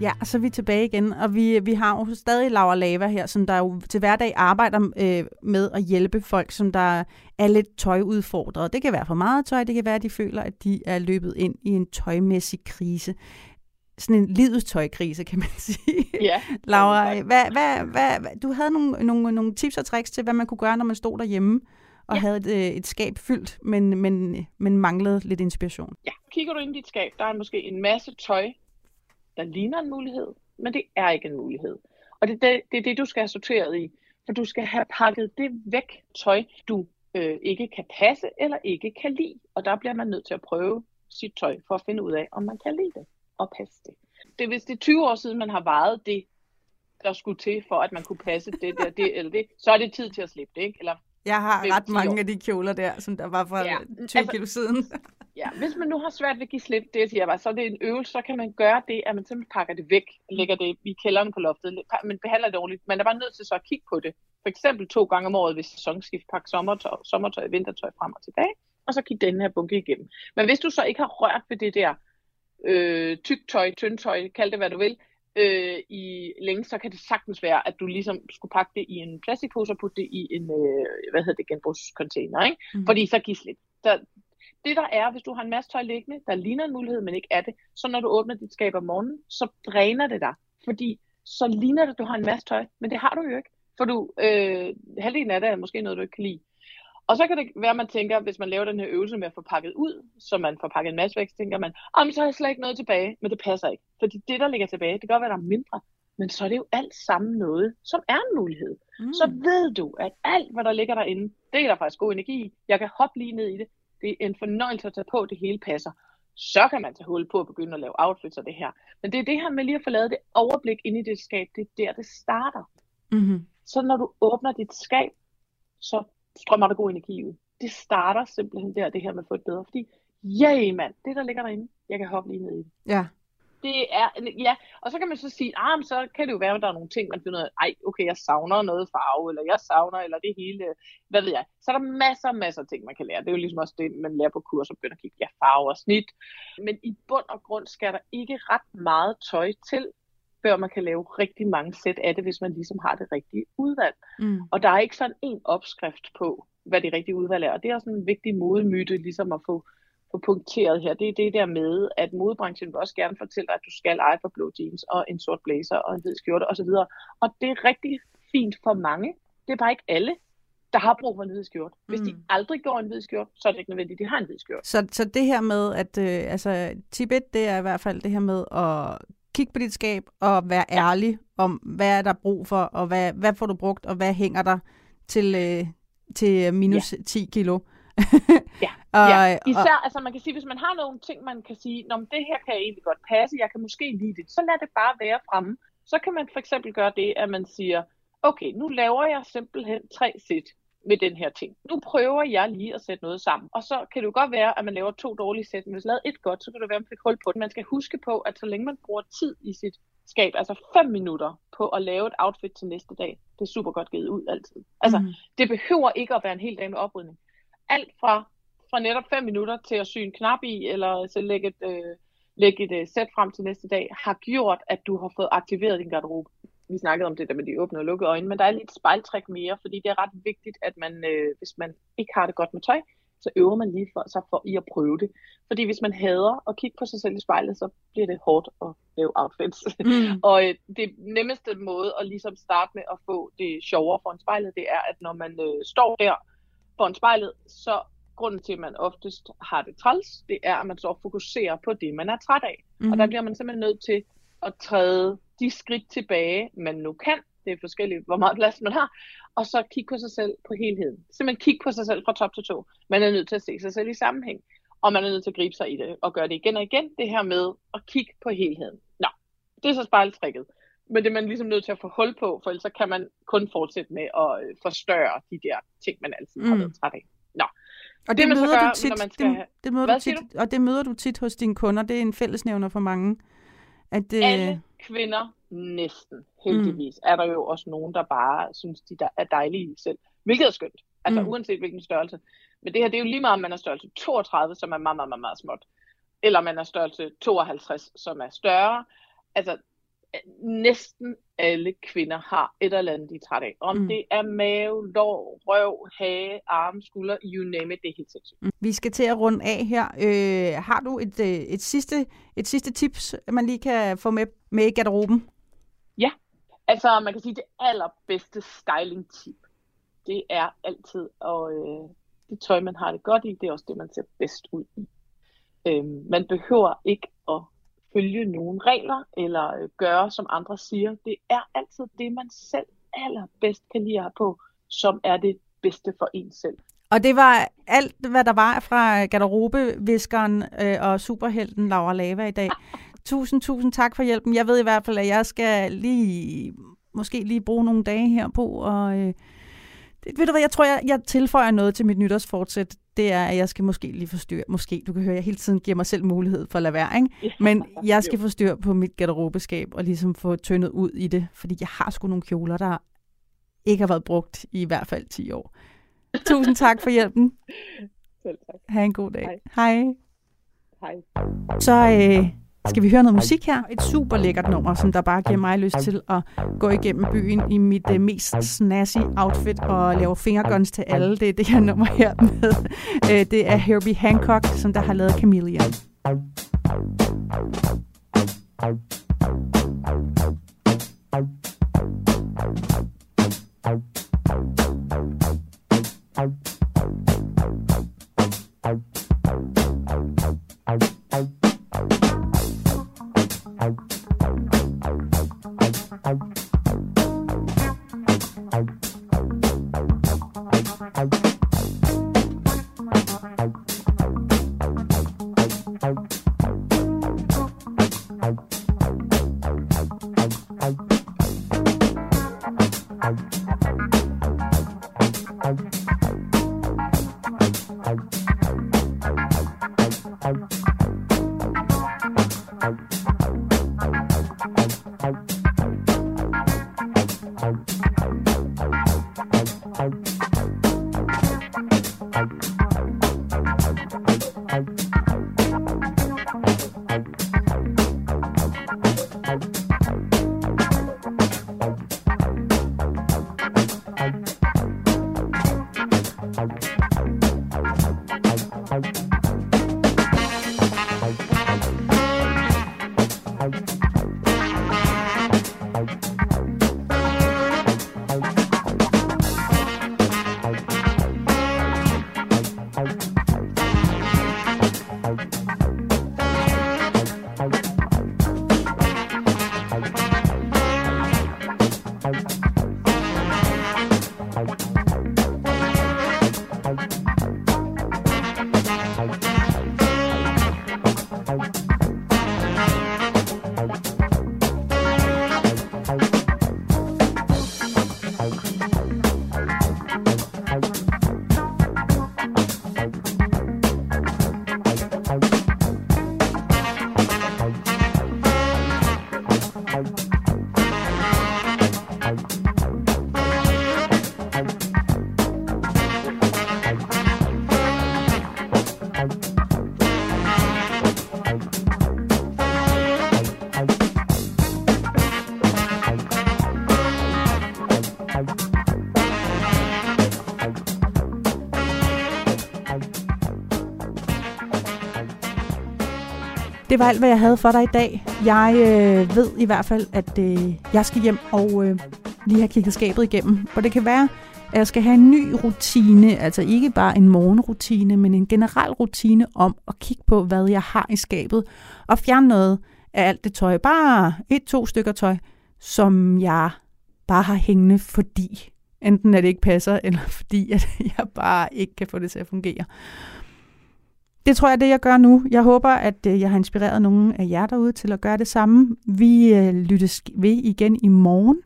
[SPEAKER 3] Ja, så er vi tilbage igen, og vi, vi har jo stadig Laura Lava her, som der jo til hverdag arbejder øh, med at hjælpe folk, som der er lidt tøjudfordret. Det kan være for meget tøj, det kan være, at de føler, at de er løbet ind i en tøjmæssig krise. Sådan en livets tøjkrise, kan man sige.
[SPEAKER 6] Ja.
[SPEAKER 3] Laura, hvad, hvad, hvad, hvad, du havde nogle, nogle, nogle tips og tricks til, hvad man kunne gøre, når man stod derhjemme og ja. havde et, øh, et skab fyldt, men, men, men manglede lidt inspiration.
[SPEAKER 6] Ja, kigger du ind i dit skab, der er måske en masse tøj, der ligner en mulighed, men det er ikke en mulighed. Og det er det, det, er det du skal have sorteret i. For du skal have pakket det væk, tøj, du øh, ikke kan passe eller ikke kan lide. Og der bliver man nødt til at prøve sit tøj for at finde ud af, om man kan lide det og passe det. det er, hvis det er 20 år siden, man har vejet det, der skulle til, for at man kunne passe det der, det eller det, så er det tid til at slippe det, ikke? Eller
[SPEAKER 3] jeg har ret mange
[SPEAKER 6] år.
[SPEAKER 3] af de kjoler der, som der var
[SPEAKER 6] Ja,
[SPEAKER 3] ja, 20
[SPEAKER 6] altså-
[SPEAKER 3] kilo siden.
[SPEAKER 6] Ja, hvis man nu har svært ved at give slip, det siger jeg bare, så er det en øvelse, så kan man gøre det, at man simpelthen pakker det væk, lægger det i kælderen på loftet, men behandler det ordentligt. Man er bare nødt til så at kigge på det. For eksempel to gange om året ved sæsonskift, pakke sommertøj, sommertøj, vintertøj frem og tilbage, og så kigge den her bunke igennem. Men hvis du så ikke har rørt ved det der øh, tyk tøj, tynd tøj, kald det hvad du vil, øh, i længe, så kan det sagtens være, at du ligesom skulle pakke det i en plastikpose og putte det i en, øh, hvad hedder det, genbrugscontainer, ikke? Mm. Fordi så slip. Der, det der er, hvis du har en masse tøj liggende, der ligner en mulighed, men ikke er det, så når du åbner dit skab om morgenen, så dræner det dig. Fordi så ligner det, at du har en masse tøj, men det har du jo ikke. For du, øh, halvdelen af det er måske noget, du ikke kan lide. Og så kan det være, at man tænker, hvis man laver den her øvelse med at få pakket ud, så man får pakket en masse væk, så tænker man, om så har jeg slet ikke noget tilbage, men det passer ikke. Fordi det, der ligger tilbage, det kan godt være, der er mindre, men så er det jo alt sammen noget, som er en mulighed. Mm. Så ved du, at alt, hvad der ligger derinde, det er der faktisk god energi i. Jeg kan hoppe lige ned i det. Det er en fornøjelse at tage på, det hele passer. Så kan man tage hul på at begynde at lave outfits og det her. Men det er det her med lige at få lavet det overblik ind i det skab, det er der, det starter.
[SPEAKER 3] Mm-hmm.
[SPEAKER 6] Så når du åbner dit skab, så strømmer der god energi ud. Det starter simpelthen der, det her med at få et bedre. Fordi, yay mand, det der ligger derinde, jeg kan hoppe lige ned i det.
[SPEAKER 3] Ja.
[SPEAKER 6] Det er, ja, og så kan man så sige, ah, men så kan det jo være, at der er nogle ting, man finder ud af, ej, okay, jeg savner noget farve, eller jeg savner, eller det hele, hvad ved jeg. Så er der masser og masser af ting, man kan lære. Det er jo ligesom også det, man lærer på kurser, begynder at kigge, ja, farve og snit. Men i bund og grund skal der ikke ret meget tøj til, før man kan lave rigtig mange sæt af det, hvis man ligesom har det rigtige udvalg.
[SPEAKER 3] Mm.
[SPEAKER 6] Og der er ikke sådan en opskrift på, hvad det rigtige udvalg er. Og det er også en vigtig modemyte, ligesom at få, få punkteret her. Det er det der med, at modebranchen vil også gerne fortælle dig, at du skal eje for blå jeans og en sort blazer og en hvid skjorte osv. Og det er rigtig fint for mange. Det er bare ikke alle, der har brug for en hvid skjorte. Hvis de
[SPEAKER 3] Mm.
[SPEAKER 6] aldrig går en hvid skjorte, så er det ikke nødvendigt, at de har en hvid skjorte.
[SPEAKER 3] Så, så det her med, at øh, altså, tip 1, det er i hvert fald det her med at kigge på dit skab og være ærlig om, hvad er der brug for, og hvad, hvad får du brugt, og hvad hænger der til, øh, til minus ja. 10 kilo.
[SPEAKER 6] Ja,
[SPEAKER 3] og,
[SPEAKER 6] ja.
[SPEAKER 3] og,
[SPEAKER 6] Især, altså man kan sige, hvis man har nogle ting, man kan sige, Nå, men det her kan jeg egentlig godt passe, jeg kan måske lide det, så lad det bare være fremme. Så kan man for eksempel gøre det, at man siger, okay, nu laver jeg simpelthen tre sæt med den her ting. Nu prøver jeg lige at sætte noget sammen. Og så kan det jo godt være, at man laver to dårlige sæt, men hvis man laver et godt, så kan det være, at man fik hul på det. Man skal huske på, at så længe man bruger tid i sit skab, altså fem minutter på at lave et outfit til næste dag, det er super godt givet ud altid. Altså, mm. det behøver ikke at være en hel dag med oprydning. Alt fra, fra netop fem minutter til at sy en knap i, eller så lægge et, øh, lægge et øh, sæt frem til næste dag, har gjort, at du har fået aktiveret din garderobe. Vi snakkede om det der med de åbne og lukkede øjne, men der er lidt spejltræk mere, fordi det er ret vigtigt, at man, øh, hvis man ikke har det godt med tøj, så øver man lige for sig for i at prøve det. Fordi hvis man hader at kigge på sig selv i spejlet, så bliver det hårdt at lave outfits.
[SPEAKER 3] Mm.
[SPEAKER 6] og øh, det nemmeste måde at ligesom starte med at få det sjovere foran spejlet, det er, at når man øh, står der foran spejlet, så grunden til, at man oftest har det træls, det er, at man så fokuserer på det, man er træt af. Mm. Og der
[SPEAKER 3] Mhm.
[SPEAKER 6] bliver man simpelthen nødt til at træde de skridt tilbage, man nu kan. Det er forskelligt, hvor meget plads man har. Og så kigge på sig selv på helheden. Simpelthen kigge på sig selv fra top til to. Man er nødt til at se sig selv i sammenhæng. Og man er nødt til at gribe sig i det og gøre det igen og igen. Det her med at kigge på helheden. Nå, det er så spejltrækket. Men det er man ligesom nødt til at få hul på, for ellers kan man kun fortsætte med at øh, forstørre de der ting, man altid har
[SPEAKER 3] Mm.
[SPEAKER 6] været træt af. Nå.
[SPEAKER 3] Og det,
[SPEAKER 6] man så
[SPEAKER 3] møder
[SPEAKER 6] gør,
[SPEAKER 3] du tit,
[SPEAKER 6] når man skal
[SPEAKER 3] det, det møder
[SPEAKER 6] Hvad
[SPEAKER 3] du tit, og det møder du tit hos dine kunder. Det er en fællesnævner for mange. At, øh,
[SPEAKER 6] Alle kvinder, næsten heldigvis, mm. er der jo også nogen, der bare synes, de der er dejlige selv. Hvilket er skønt. Altså
[SPEAKER 3] Mm.
[SPEAKER 6] uanset hvilken størrelse. Men det her, det er jo lige meget, om man er størrelse 32, som er meget, meget, meget, meget småt. Eller man er størrelse 52, som er større. Altså, næsten alle kvinder har et eller andet, de er trætte af. Om
[SPEAKER 3] Mm.
[SPEAKER 6] mm. det er mave, lår, røv, hage, arme, skulder, you name it, det er helt sindssygt.
[SPEAKER 3] Vi skal til at runde af her. Øh, har du et, øh, et, sidste, et sidste tips, man lige kan få med, med i garderoben?
[SPEAKER 6] Ja, altså man kan sige, det allerbedste styling tip, det er altid, og øh, det tøj, man har det godt i, det er også det, man ser bedst ud i. Øhm, man behøver ikke at følge nogle regler, eller øh, gøre, som andre siger. Det er altid det, man selv allerbedst kan lide på, som er det bedste for en selv.
[SPEAKER 3] Og det var alt, hvad der var fra garderobeviskeren øh, og superhelten Laura Lava i dag. Tusind, tusind tak for hjælpen. Jeg ved i hvert fald, at jeg skal lige, måske lige bruge nogle dage her på. Og, øh, ved du hvad, jeg tror, jeg, jeg tilføjer noget til mit nytårsfortsæt. Det er, at jeg skal måske lige forstyrre. Måske, du kan høre, jeg hele tiden giver mig selv mulighed for at lade være, ikke? Men jeg skal få styr på mit garderobeskab og ligesom få tyndet ud i det. Fordi jeg har sgu nogle kjoler, der ikke har været brugt i i hvert fald 10 år. Tusind tak for hjælpen.
[SPEAKER 6] Selv tak.
[SPEAKER 3] Ha' en god dag.
[SPEAKER 6] Hej.
[SPEAKER 3] Hej.
[SPEAKER 6] Hej.
[SPEAKER 3] Så øh, skal vi høre noget musik her. Et super lækkert nummer, som der bare giver mig lyst til at gå igennem byen i mit øh, mest snazzy outfit og lave fingerguns til alle. Det er det her nummer her med. Øh, det er Herbie Hancock, som der har lavet Chameleon. Bye. Det var alt, hvad jeg havde for dig i dag. Jeg øh, ved i hvert fald, at øh, jeg skal hjem og øh, lige have kigget skabet igennem. Og det kan være, at jeg skal have en ny rutine, altså ikke bare en morgenrutine, men en generel rutine om at kigge på, hvad jeg har i skabet, og fjerne noget af alt det tøj, bare et, to stykker tøj, som jeg bare har hængende, fordi enten at det ikke passer, eller fordi at jeg bare ikke kan få det til at fungere det tror jeg, det jeg gør nu. Jeg håber, at øh, jeg har inspireret nogen af jer derude til at gøre det samme. Vi øh, lyttes ved igen i morgen.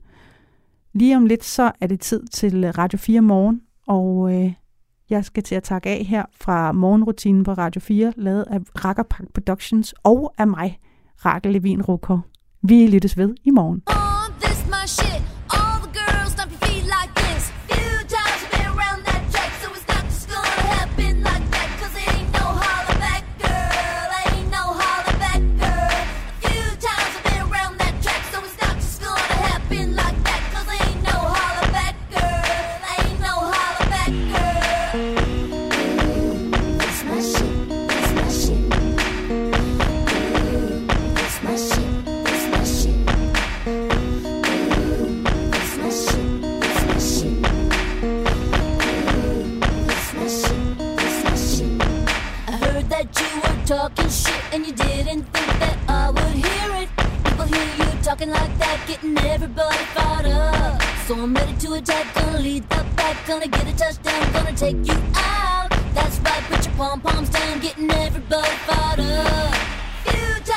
[SPEAKER 3] Lige om lidt, så er det tid til øh, Radio 4 morgen, og jeg skal til at takke af her fra morgenrutinen på Radio 4, lavet af Rakkerpark Productions og af mig, Rakel Levin Rukov. Vi lyttes ved i morgen.
[SPEAKER 10] Oh, this my shit. talking like that, getting everybody fired up. So I'm ready to attack, gonna lead the pack, gonna get a touchdown, gonna take you out. That's right, put your pom poms down, getting everybody fired up. Future